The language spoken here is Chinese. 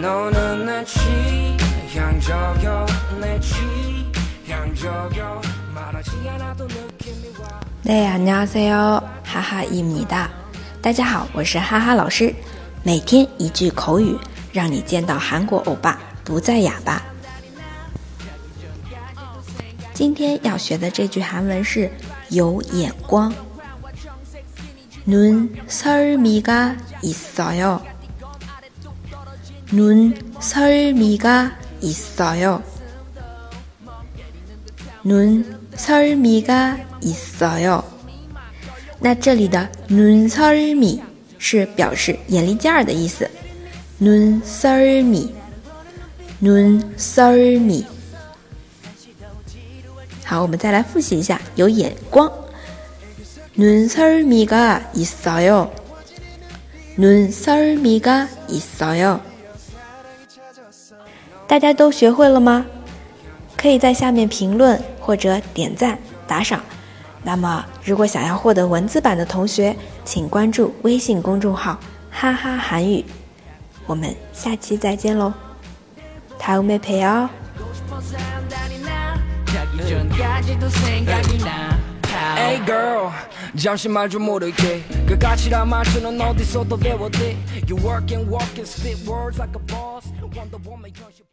너는 내 취향저격 내 취향저격 말하지 않아도 느낌이 와 对呀，你好，C 哟，哈哈一米大。大家好，我是哈哈老师，每天一句口语，让你见到韩国欧巴不再哑巴。今天要学的这句韩文是有眼光。눈설미가있어 요。 눈설미가있어 요。 눈설미가있어 요。 那这里的눈설미是表示眼力劲儿的意思。눈설 미， 눈설 미。 好，我们再来复习一下，有眼光。눈설미가있어 요。 눈설미가있어 요。 大家都学会了吗？可以在下面评论或者点赞打赏。那么，如果想要获得文字版的同学，请关注微信公众号“哈哈韩语”。我们下期再见喽，다음에봬요。 싶어서 한다니 나 자기 전까지도 생각이 나 Hey girl 잠시 말 좀 모를게 그 가치란 말투는 어디서도 배웠대 You work and walk and spit words like a boss Wonder Woman 현실